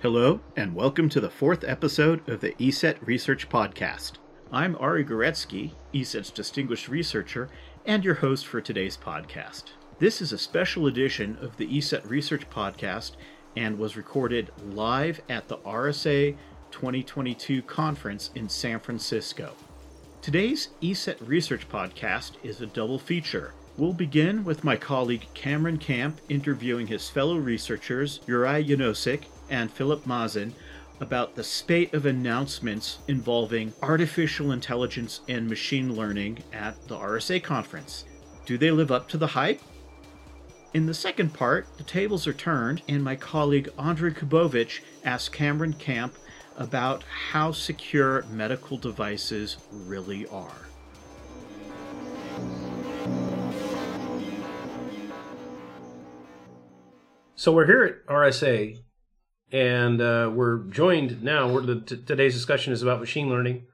Hello, and welcome to the fourth episode of the ESET Research Podcast. I'm Aryeh Goretsky, ESET's distinguished researcher, and your host for today's podcast. This is a special edition of the ESET Research Podcast and was recorded live at the RSA 2022 conference in San Francisco. Today's ESET Research Podcast is a double feature. We'll begin with my colleague Cameron Camp interviewing his fellow researchers Juraj Jánošík and Filip Mazán about the spate of announcements involving artificial intelligence and machine learning at the RSA conference. Do they live up to the hype? In the second part, the tables are turned, and my colleague Ondrej Kubovič asks Cameron Camp about how secure medical devices really are. So we're here at RSA, and uh, we're joined now. We're the, t- today's discussion is about machine learning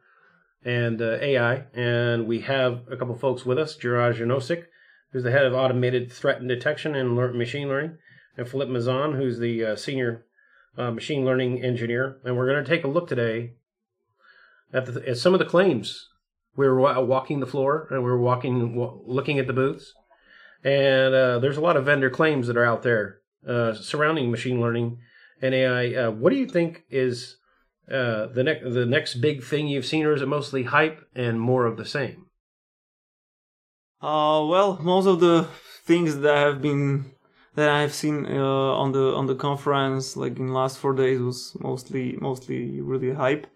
and uh, AI, and we have a couple folks with us: Juraj Jánošík, who's the head of automated threat and detection and lear- machine learning, and Filip Mazán, who's the uh, senior uh, machine learning engineer. And we're going to take a look today at, the, at some of the claims. We were wa- walking the floor, and we were walking, looking at the booths, and uh, there's a lot of vendor claims that are out there uh, surrounding machine learning and AI. Uh, what do you think is uh, the next the next big thing you've seen, or is it mostly hype and more of the same? Uh, well, most of the things that have been that I have seen uh, on the on the conference, like in the last four days, was mostly mostly really hype.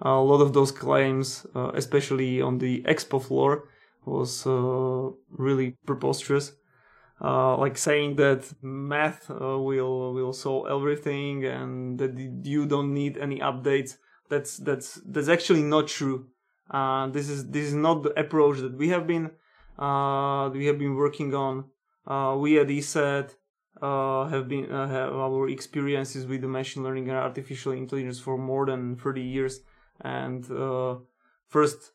A lot of those claims, uh, especially on the expo floor, was uh, really preposterous. Uh, like saying that math uh, will will solve everything and that you don't need any updates. That's that's that's actually not true. Uh, this is this is not the approach that we have been uh, we have been working on. Uh, we at ESET uh, have been have our experiences with the machine learning and artificial intelligence for more than 30 years, and first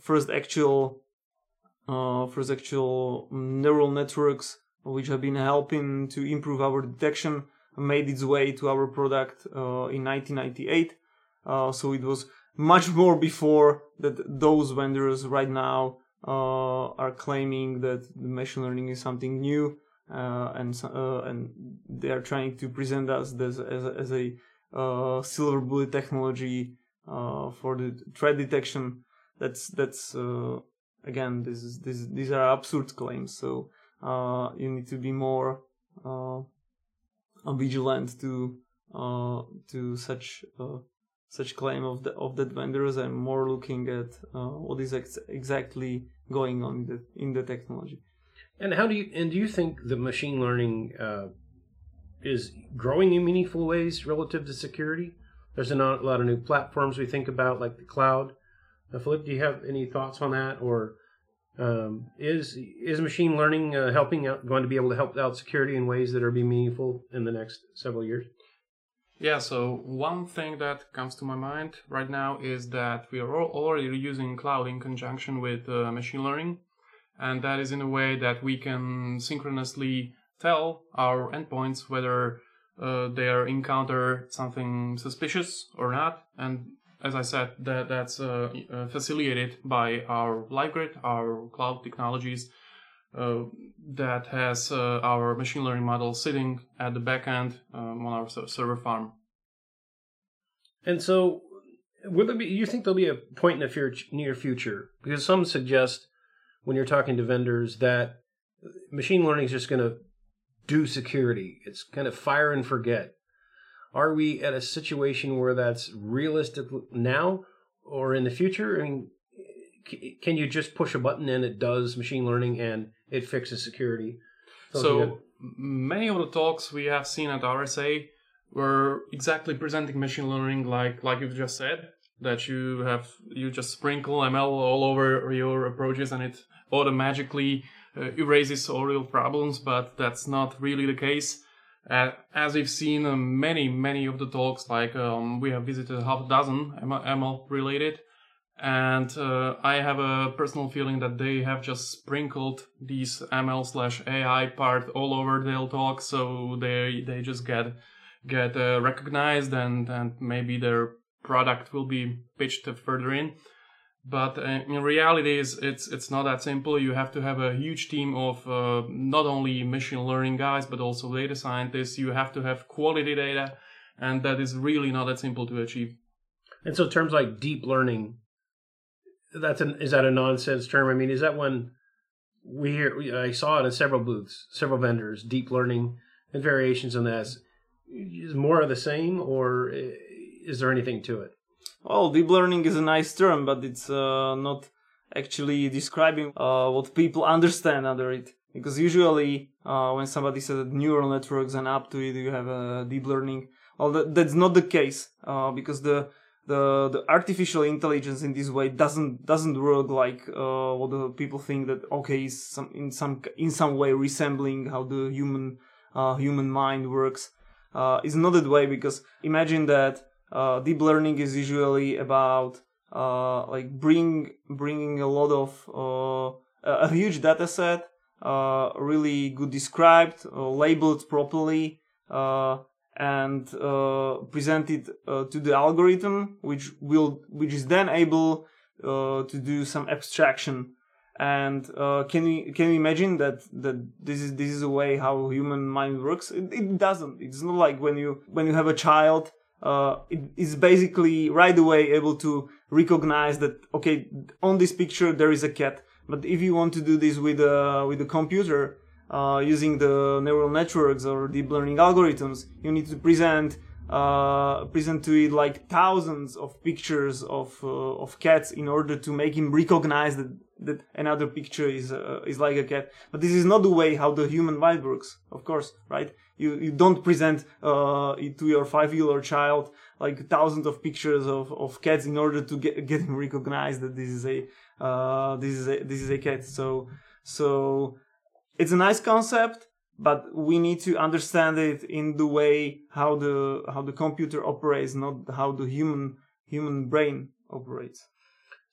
first actual uh, first actual neural networks which have been helping to improve our detection made its way to our product uh, in 1998. Uh, so it was much more before that those vendors right now uh, are claiming that machine learning is something new, uh, and uh, and they are trying to present us as as a, as a uh, silver bullet technology uh, for the threat detection. That's that's uh, again this is this these are absurd claims. So uh, you need to be more uh, vigilant to uh, to such uh, such claim of the of that vendors and more looking at uh, what is ex- exactly going on in the, in the technology. And how do you and do you think the machine learning uh, is growing in meaningful ways relative to security? There's a a lot of new platforms we think about, like the cloud. Uh, Filip, do you have any thoughts on that, or um, is is machine learning uh, helping out, going to be able to help out security in ways that are be meaningful in the next several years? Yeah, so one thing that comes to my mind right now is that we are al- already using cloud in conjunction with uh, machine learning, and that is in a way that we can synchronously tell our endpoints whether uh, they encounter something suspicious or not. And as I said, that that's uh, uh, facilitated by our LiveGrid, our cloud technologies, uh, that has uh, our machine learning model sitting at the backend um, on our server farm. And so, will there be? You think there'll be a point in the fur- near future? Because some suggest when you're talking to vendors that machine learning is just going to do security. It's kind of fire and forget. Are we at a situation where that's realistic now or in the future? I mean, can you just push a button and it does machine learning and it fixes security? So many of the talks we have seen at RSA were exactly presenting machine learning like like you've just said that you have you just sprinkle ML all over your approaches and it automatically uh, erases all your problems, but that's not really the case. As we've seen uh, many many of the talks, like um, we have visited half a dozen ML related, and uh, I have a personal feeling that they have just sprinkled these ML slash AI part all over their talk, so they they just get get uh, recognized and and maybe their product will be pitched further in. But uh, in reality, it's, it's not that simple. You have to have a huge team of uh, not only machine learning guys but also data scientists. You have to have quality data, and that is really not that simple to achieve. And so terms like deep learning, that's an is that a nonsense term? I mean, is that one we hear? I saw it in several booths, several vendors, deep learning and variations on that. Is more of the same, or is there anything to it? Well, deep learning is a nice term, but it's uh, not actually describing uh, what people understand under it. Because usually, uh, when somebody says neural networks and up to it, you have a deep learning. Well, that, that's not the case uh, because the the the artificial intelligence in this way doesn't doesn't work like uh, what the people think that okay is some in some in some way resembling how the human uh, human mind works. Uh, it's not that way because imagine that deep learning is usually about uh, like bring bringing a lot of uh, a huge data set, uh, really good described, uh, labeled properly, uh, and presented to the algorithm, which will which is then able to do some abstraction. And can we can we imagine that that this is this is a way how human mind works? It, it doesn't. It's not like when you when you have a child uh, it is basically right away able to recognize that okay on this picture there is a cat but if you want to do this with a with a computer uh, using the neural networks or deep learning algorithms you need to present uh, present to it like thousands of pictures of uh, of cats in order to make him recognize that that another picture is uh, is like a cat. But this is not the way how the human mind works of course right you you don't present uh, to your five year old child like thousands of pictures of, of cats in order to get get him recognized that this is a uh, this is a this is a cat. So so it's a nice concept, but we need to understand it in the way how the how the computer operates, not how the human human brain operates.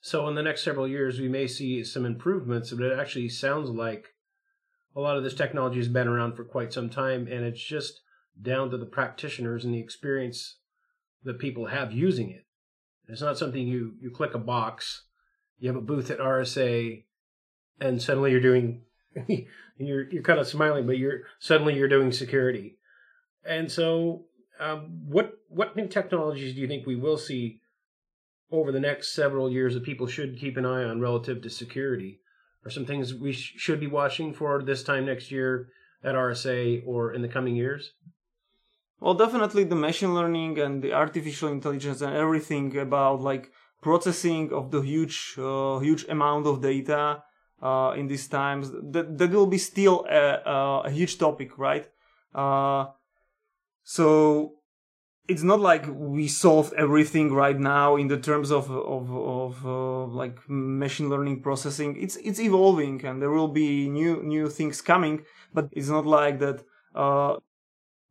So in the next several years, we may see some improvements, but it actually sounds like a lot of this technology has been around for quite some time, and it's just down to the practitioners and the experience that people have using it. It's not something you you click a box, you have a booth at RSA, and suddenly you're doing you're you're kind of smiling, but you're suddenly you're doing security. And so, um, what what new technologies do you think we will see over the next several years that people should keep an eye on relative to security? Are some things we sh- should be watching for this time next year at RSA or in the coming years? Well, definitely the machine learning and the artificial intelligence and everything about like processing of the huge, uh, huge amount of data uh, in these times. That that will be still a, a huge topic, right? Uh, so it's not like we solved everything right now in the terms of of of uh, like machine learning processing. It's it's evolving and there will be new new things coming, but it's not like that. Uh,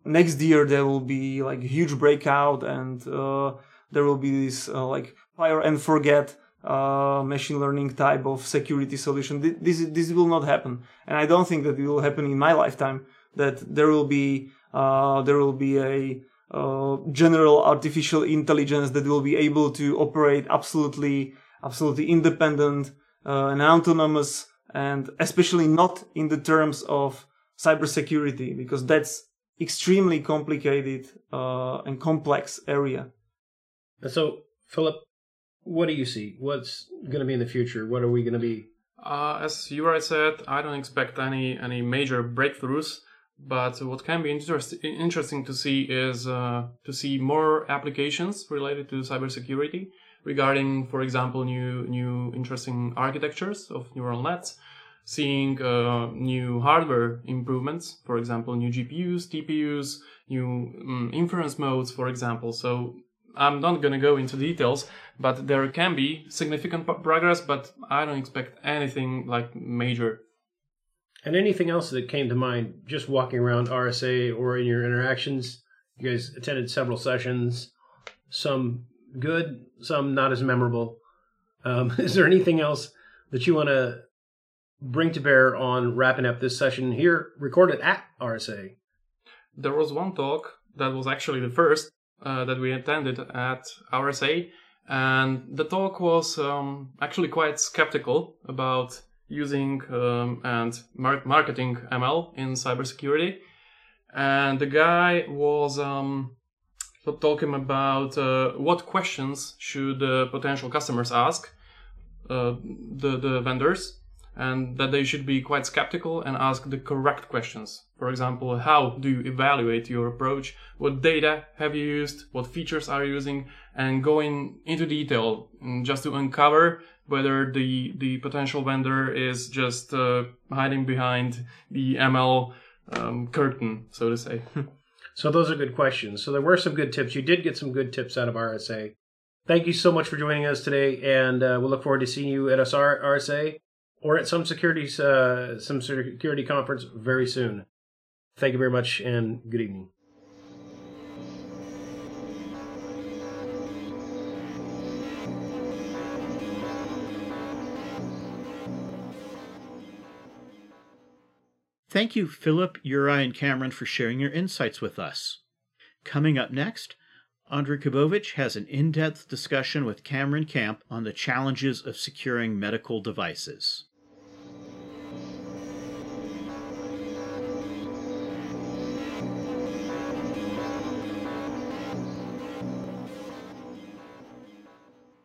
next year there will be like huge breakout and uh, there will be this uh, like fire and forget uh, machine learning type of security solution. This this will not happen, and I don't think that it will happen in my lifetime. That there will be uh, there will be a uh, general artificial intelligence that will be able to operate absolutely absolutely independent uh, and autonomous and especially not in the terms of cybersecurity because that's extremely complicated uh, and complex area. So Filip what do you see? What's going to be in the future? What are we going to be? Uh, as you already said i don't expect any any major breakthroughs but what can be interest, interesting to see is uh, to see more applications related to cybersecurity regarding, for example, new new interesting architectures of neural nets, seeing uh, new hardware improvements, for example, new GPUs, TPUs, new um, inference modes, for example. So I'm not going to go into details, but there can be significant progress, but I don't expect anything like major and anything else that came to mind just walking around RSA or in your interactions? You guys attended several sessions, some good, some not as memorable. Um, is there anything else that you want to bring to bear on wrapping up this session here, recorded at RSA? There was one talk that was actually the first uh, that we attended at RSA. And the talk was um, actually quite skeptical about using um, and mar- marketing ML in cybersecurity. And the guy was um, talking about uh, what questions should uh, potential customers ask uh, the, the vendors and that they should be quite skeptical and ask the correct questions. For example, how do you evaluate your approach? What data have you used? What features are you using? And going into detail just to uncover whether the, the potential vendor is just uh, hiding behind the ML um, curtain, so to say. so those are good questions. So there were some good tips. You did get some good tips out of RSA. Thank you so much for joining us today, and uh, we'll look forward to seeing you at RSA or at some security uh, some security conference very soon. Thank you very much, and good evening. Thank you, Filip, Uri, and Cameron, for sharing your insights with us. Coming up next, Ondrej Kubovič has an in depth discussion with Cameron Camp on the challenges of securing medical devices.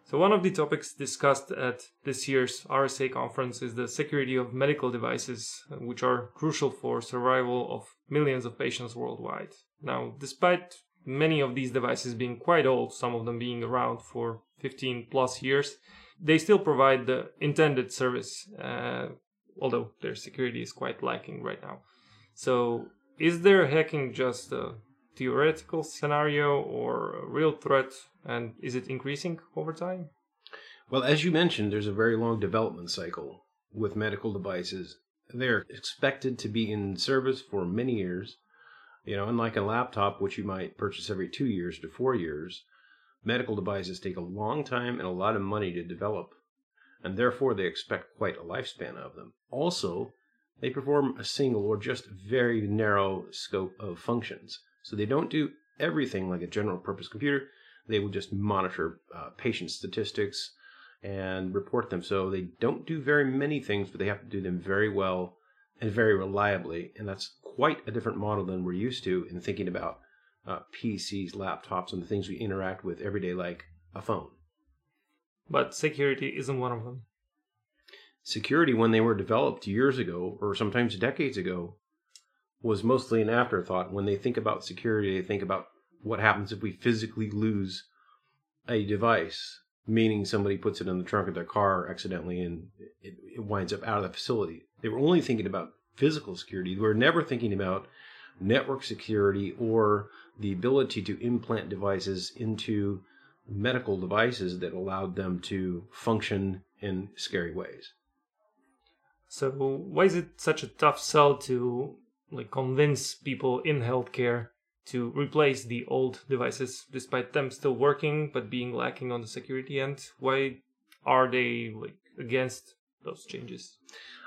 So one of the topics discussed at this year's RSA conference is the security of medical devices, which are crucial for survival of millions of patients worldwide. Now, despite many of these devices being quite old, some of them being around for 15 plus years, they still provide the intended service, uh, although their security is quite lacking right now. So, is there hacking just a theoretical scenario or real threat and is it increasing over time? Well, as you mentioned, there's a very long development cycle with medical devices. They're expected to be in service for many years. You know, unlike a laptop, which you might purchase every two years to four years, medical devices take a long time and a lot of money to develop, and therefore they expect quite a lifespan of them. Also, they perform a single or just very narrow scope of functions. So they don't do everything like a general purpose computer. They will just monitor uh, patient statistics and report them. So they don't do very many things, but they have to do them very well and very reliably. And that's quite a different model than we're used to in thinking about uh, PCs, laptops, and the things we interact with every day, like a phone. But security isn't one of them. Security, when they were developed years ago, or sometimes decades ago, was mostly an afterthought. When they think about security, they think about what happens if we physically lose a device, meaning somebody puts it in the trunk of their car accidentally and it, it winds up out of the facility. They were only thinking about physical security. They were never thinking about network security or the ability to implant devices into medical devices that allowed them to function in scary ways. So why is it such a tough sell to like convince people in healthcare to replace the old devices despite them still working but being lacking on the security end. Why are they like against those changes?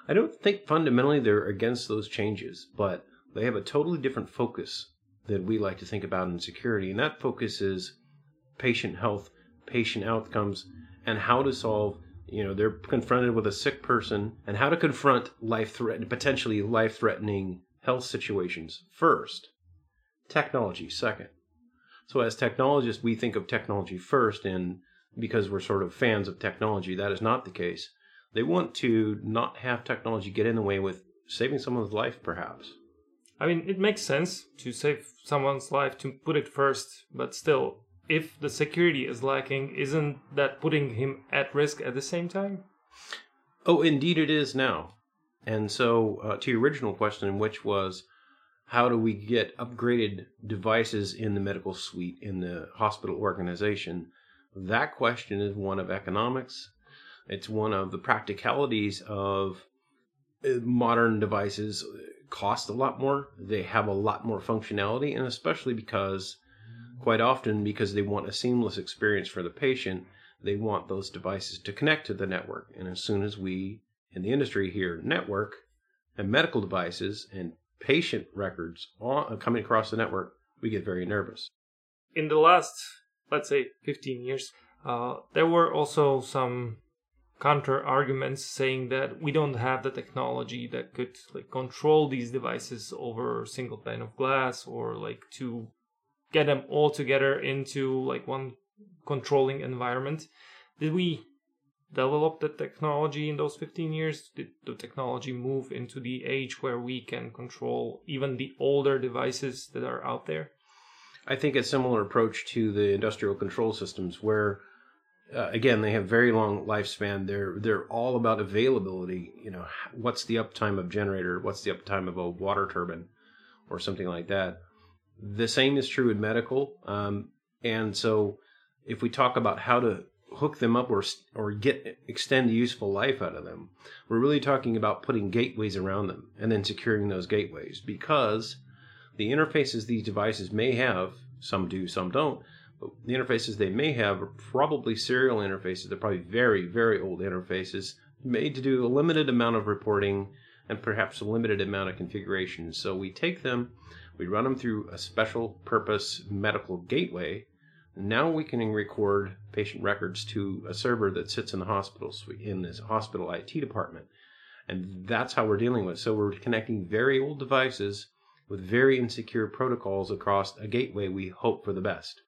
I don't think fundamentally they're against those changes but they have a totally different focus that we like to think about in security and that focus is patient health patient outcomes and how to solve you know they're confronted with a sick person and how to confront life threat potentially life threatening health situations first technology second. So as technologists, we think of technology first, and because we're sort of fans of technology, that is not the case. They want to not have technology get in the way with saving someone's life, perhaps. I mean, it makes sense to save someone's life to put it first, but still, if the security is lacking, isn't that putting him at risk at the same time? Oh, indeed it is now. And so, uh, to your original question, which was how do we get upgraded devices in the medical suite in the hospital organization? That question is one of economics. It's one of the practicalities of uh, modern devices cost a lot more. They have a lot more functionality and especially because quite often because they want a seamless experience for the patient they want those devices to connect to the network. And as soon as we in the industry here network and medical devices and patient records uh, coming across the network, we get very nervous. In the last, let's say, 15 years, uh, there were also some counter arguments saying that we don't have the technology that could like control these devices over a single pane of glass or like to get them all together into like one controlling environment did we develop the technology in those 15 years did the technology move into the age where we can control even the older devices that are out there i think a similar approach to the industrial control systems where uh, again, they have very long lifespan. They're they're all about availability. You know, what's the uptime of generator? What's the uptime of a water turbine, or something like that. The same is true in medical. Um, and so, if we talk about how to hook them up or or get extend the useful life out of them, we're really talking about putting gateways around them and then securing those gateways because the interfaces these devices may have, some do, some don't but the interfaces they may have are probably serial interfaces. They're probably very, very old interfaces made to do a limited amount of reporting and perhaps a limited amount of configuration. So we take them, we run them through a special purpose medical gateway. Now we can record patient records to a server that sits in the hospital in this hospital IT department. And that's how we're dealing with it. So we're connecting very old devices with very insecure protocols across a gateway we hope for the best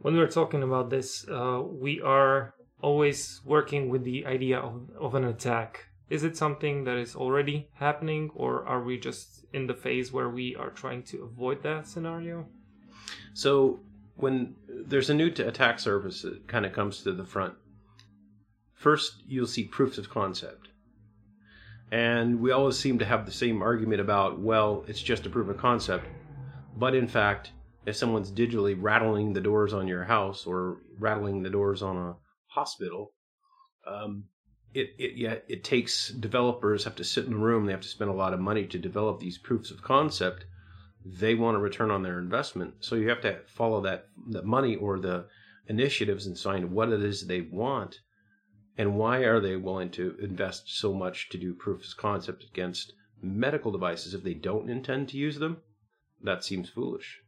when we're talking about this, uh, we are always working with the idea of, of an attack. Is it something that is already happening, or are we just in the phase where we are trying to avoid that scenario? So, when there's a new attack surface that kind of comes to the front, first you'll see proofs of concept. And we always seem to have the same argument about, well, it's just a proof of concept. But in fact, if someone's digitally rattling the doors on your house or rattling the doors on a hospital, um, it it yeah it takes developers have to sit in the room. They have to spend a lot of money to develop these proofs of concept. They want a return on their investment, so you have to follow that the money or the initiatives and find what it is they want, and why are they willing to invest so much to do proof of concept against medical devices if they don't intend to use them? That seems foolish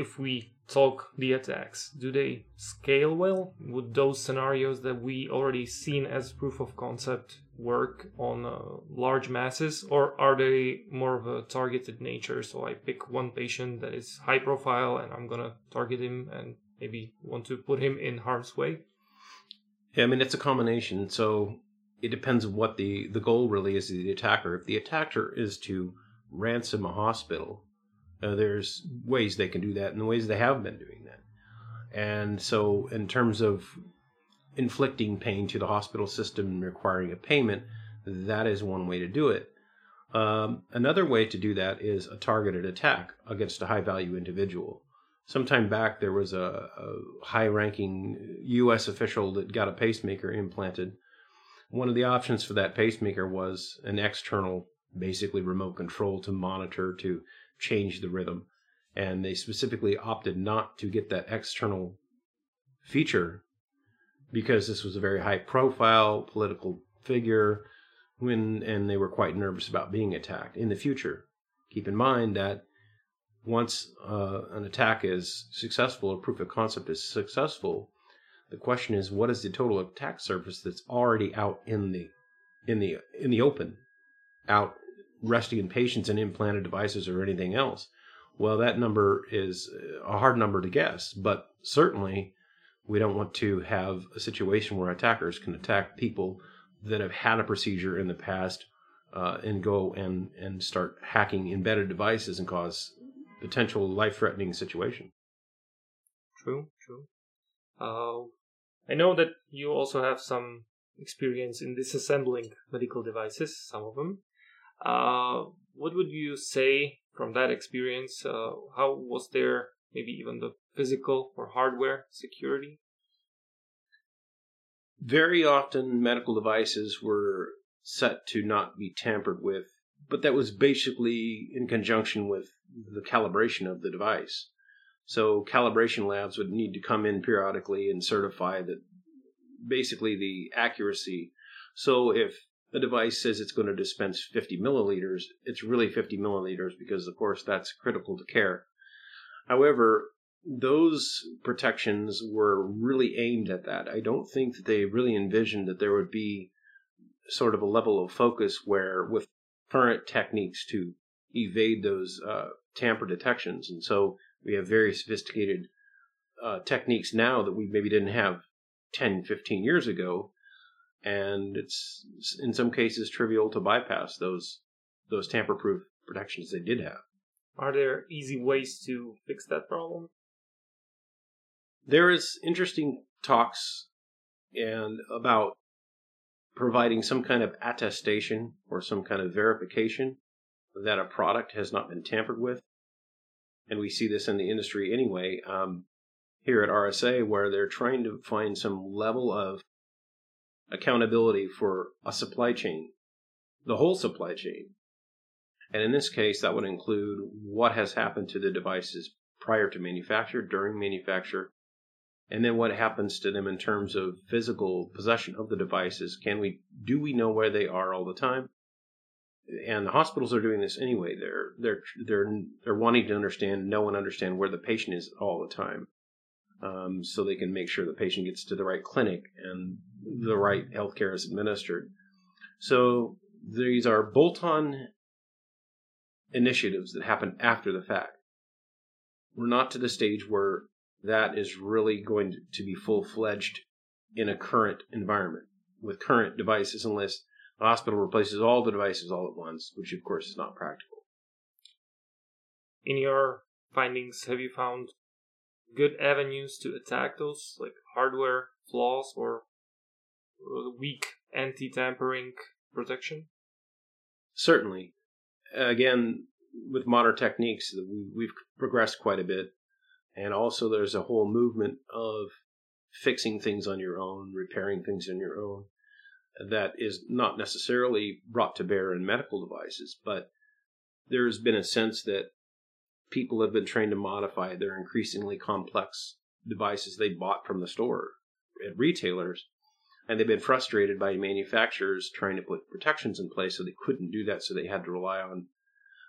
if we talk the attacks, do they scale well? Would those scenarios that we already seen as proof of concept work on uh, large masses, or are they more of a targeted nature? So I pick one patient that is high profile, and I'm gonna target him and maybe want to put him in harm's way. Yeah, I mean it's a combination. So it depends on what the the goal really is of the attacker. If the attacker is to ransom a hospital uh, there's ways they can do that and the ways they have been doing that. And so, in terms of inflicting pain to the hospital system and requiring a payment, that is one way to do it. Um, another way to do that is a targeted attack against a high value individual. Sometime back, there was a, a high ranking U.S. official that got a pacemaker implanted. One of the options for that pacemaker was an external, basically remote control to monitor, to change the rhythm. And they specifically opted not to get that external feature because this was a very high profile political figure when and they were quite nervous about being attacked in the future. Keep in mind that once uh, an attack is successful, a proof of concept is successful, the question is what is the total attack surface that's already out in the in the in the open, out resting in patients and implanted devices or anything else. Well, that number is a hard number to guess, but certainly we don't want to have a situation where attackers can attack people that have had a procedure in the past uh, and go and, and start hacking embedded devices and cause potential life threatening situation. True, true. Uh, I know that you also have some experience in disassembling medical devices, some of them. Uh, what would you say from that experience? Uh, how was there maybe even the physical or hardware security? Very often, medical devices were set to not be tampered with, but that was basically in conjunction with the calibration of the device. So, calibration labs would need to come in periodically and certify that basically the accuracy. So, if a device says it's going to dispense 50 milliliters, it's really 50 milliliters because, of course, that's critical to care. However, those protections were really aimed at that. I don't think that they really envisioned that there would be sort of a level of focus where, with current techniques to evade those uh, tamper detections, and so we have very sophisticated uh, techniques now that we maybe didn't have 10, 15 years ago and it's in some cases trivial to bypass those those tamper-proof protections they did have. Are there easy ways to fix that problem? There is interesting talks and about providing some kind of attestation or some kind of verification that a product has not been tampered with. And we see this in the industry anyway, um, here at RSA, where they're trying to find some level of accountability for a supply chain, the whole supply chain. And in this case, that would include what has happened to the devices prior to manufacture, during manufacture, and then what happens to them in terms of physical possession of the devices. Can we do we know where they are all the time? And the hospitals are doing this anyway. They're they're they're they're wanting to understand, know and understand where the patient is all the time um, so they can make sure the patient gets to the right clinic and the right healthcare is administered. So these are bolt on initiatives that happen after the fact. We're not to the stage where that is really going to be full fledged in a current environment with current devices unless the hospital replaces all the devices all at once, which of course is not practical. In your findings, have you found good avenues to attack those like hardware flaws or uh, weak anti-tampering protection? Certainly. Again, with modern techniques, we've progressed quite a bit. And also, there's a whole movement of fixing things on your own, repairing things on your own, that is not necessarily brought to bear in medical devices, but there's been a sense that people have been trained to modify their increasingly complex devices they bought from the store at retailers. And they've been frustrated by manufacturers trying to put protections in place so they couldn't do that, so they had to rely on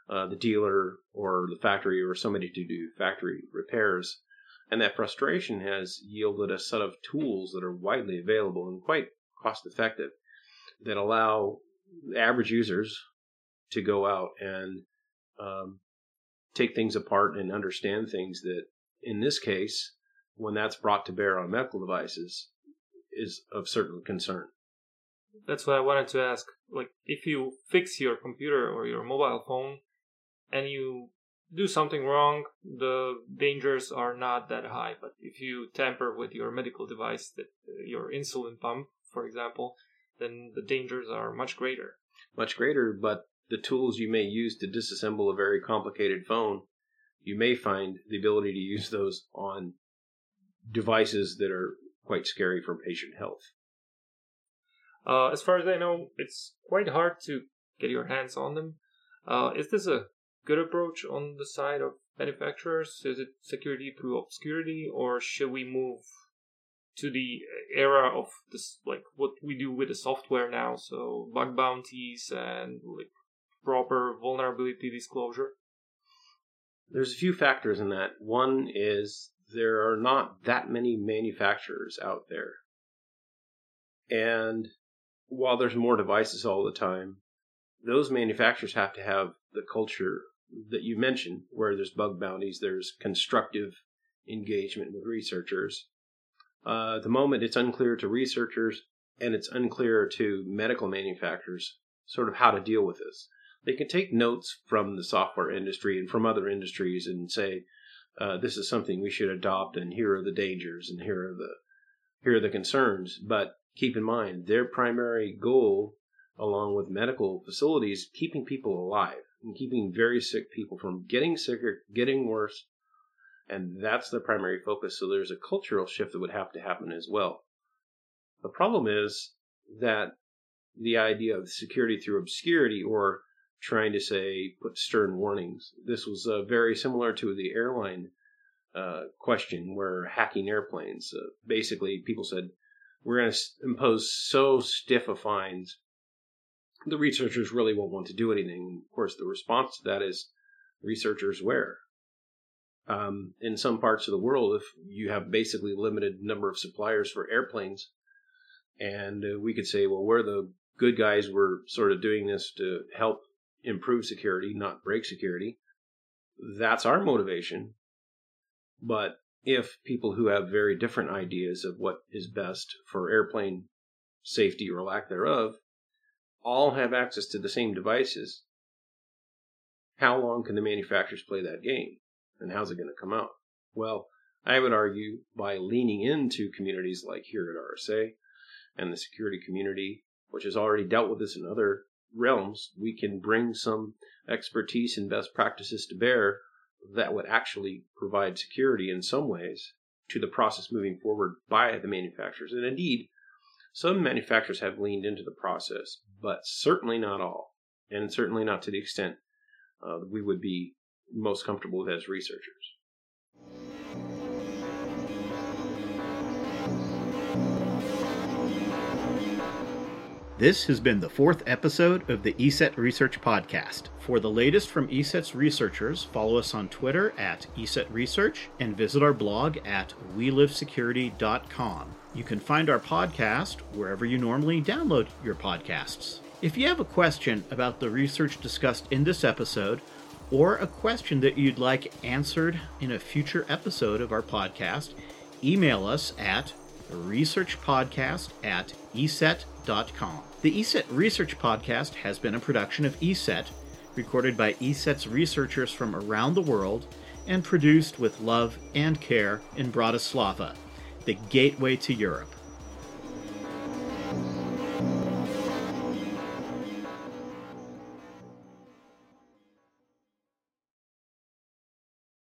uh, the dealer or the factory or somebody to do factory repairs. And that frustration has yielded a set of tools that are widely available and quite cost effective that allow average users to go out and um, take things apart and understand things that, in this case, when that's brought to bear on medical devices, is of certain concern. That's what I wanted to ask. Like, if you fix your computer or your mobile phone and you do something wrong, the dangers are not that high. But if you tamper with your medical device, that uh, your insulin pump, for example, then the dangers are much greater. Much greater, but the tools you may use to disassemble a very complicated phone, you may find the ability to use those on devices that are quite scary for patient health. Uh, as far as I know, it's quite hard to get your hands on them. Uh, is this a good approach on the side of manufacturers? Is it security through obscurity, or should we move to the era of this, like what we do with the software now? So bug bounties and like proper vulnerability disclosure? There's a few factors in that. One is there are not that many manufacturers out there. And while there's more devices all the time, those manufacturers have to have the culture that you mentioned, where there's bug bounties, there's constructive engagement with researchers. Uh, at the moment, it's unclear to researchers and it's unclear to medical manufacturers sort of how to deal with this they can take notes from the software industry and from other industries and say, uh, this is something we should adopt, and here are the dangers, and here are the here are the concerns. But keep in mind, their primary goal, along with medical facilities, keeping people alive and keeping very sick people from getting sicker, getting worse, and that's the primary focus. So there's a cultural shift that would have to happen as well. The problem is that the idea of security through obscurity or trying to say put stern warnings. This was uh, very similar to the airline uh, question where hacking airplanes. Uh, basically, people said we're going to impose so stiff a fines the researchers really won't want to do anything. Of course, the response to that is researchers where? Um, in some parts of the world, if you have basically limited number of suppliers for airplanes, and uh, we could say, well, we're the good guys. We're sort of doing this to help improve security, not break security. That's our motivation. But if people who have very different ideas of what is best for airplane safety or lack thereof all have access to the same devices, how long can the manufacturers play that game? And how's it going to come out? Well, I would argue by leaning into communities like here at RSA and the security community, which has already dealt with this in other realms, we can bring some expertise and best practices to bear that would actually provide security in some ways to the process moving forward by the manufacturers. And indeed, some manufacturers have leaned into the process, but certainly not all, and certainly not to the extent uh, we would be most comfortable with as researchers. This has been the fourth episode of the ESET Research Podcast. For the latest from ESET's researchers, follow us on Twitter at ESET Research and visit our blog at welivesecurity.com. You can find our podcast wherever you normally download your podcasts. If you have a question about the research discussed in this episode, or a question that you'd like answered in a future episode of our podcast, email us at researchpodcast at eset.com. The ESET Research Podcast has been a production of ESET, recorded by ESET's researchers from around the world, and produced with love and care in Bratislava, the gateway to Europe.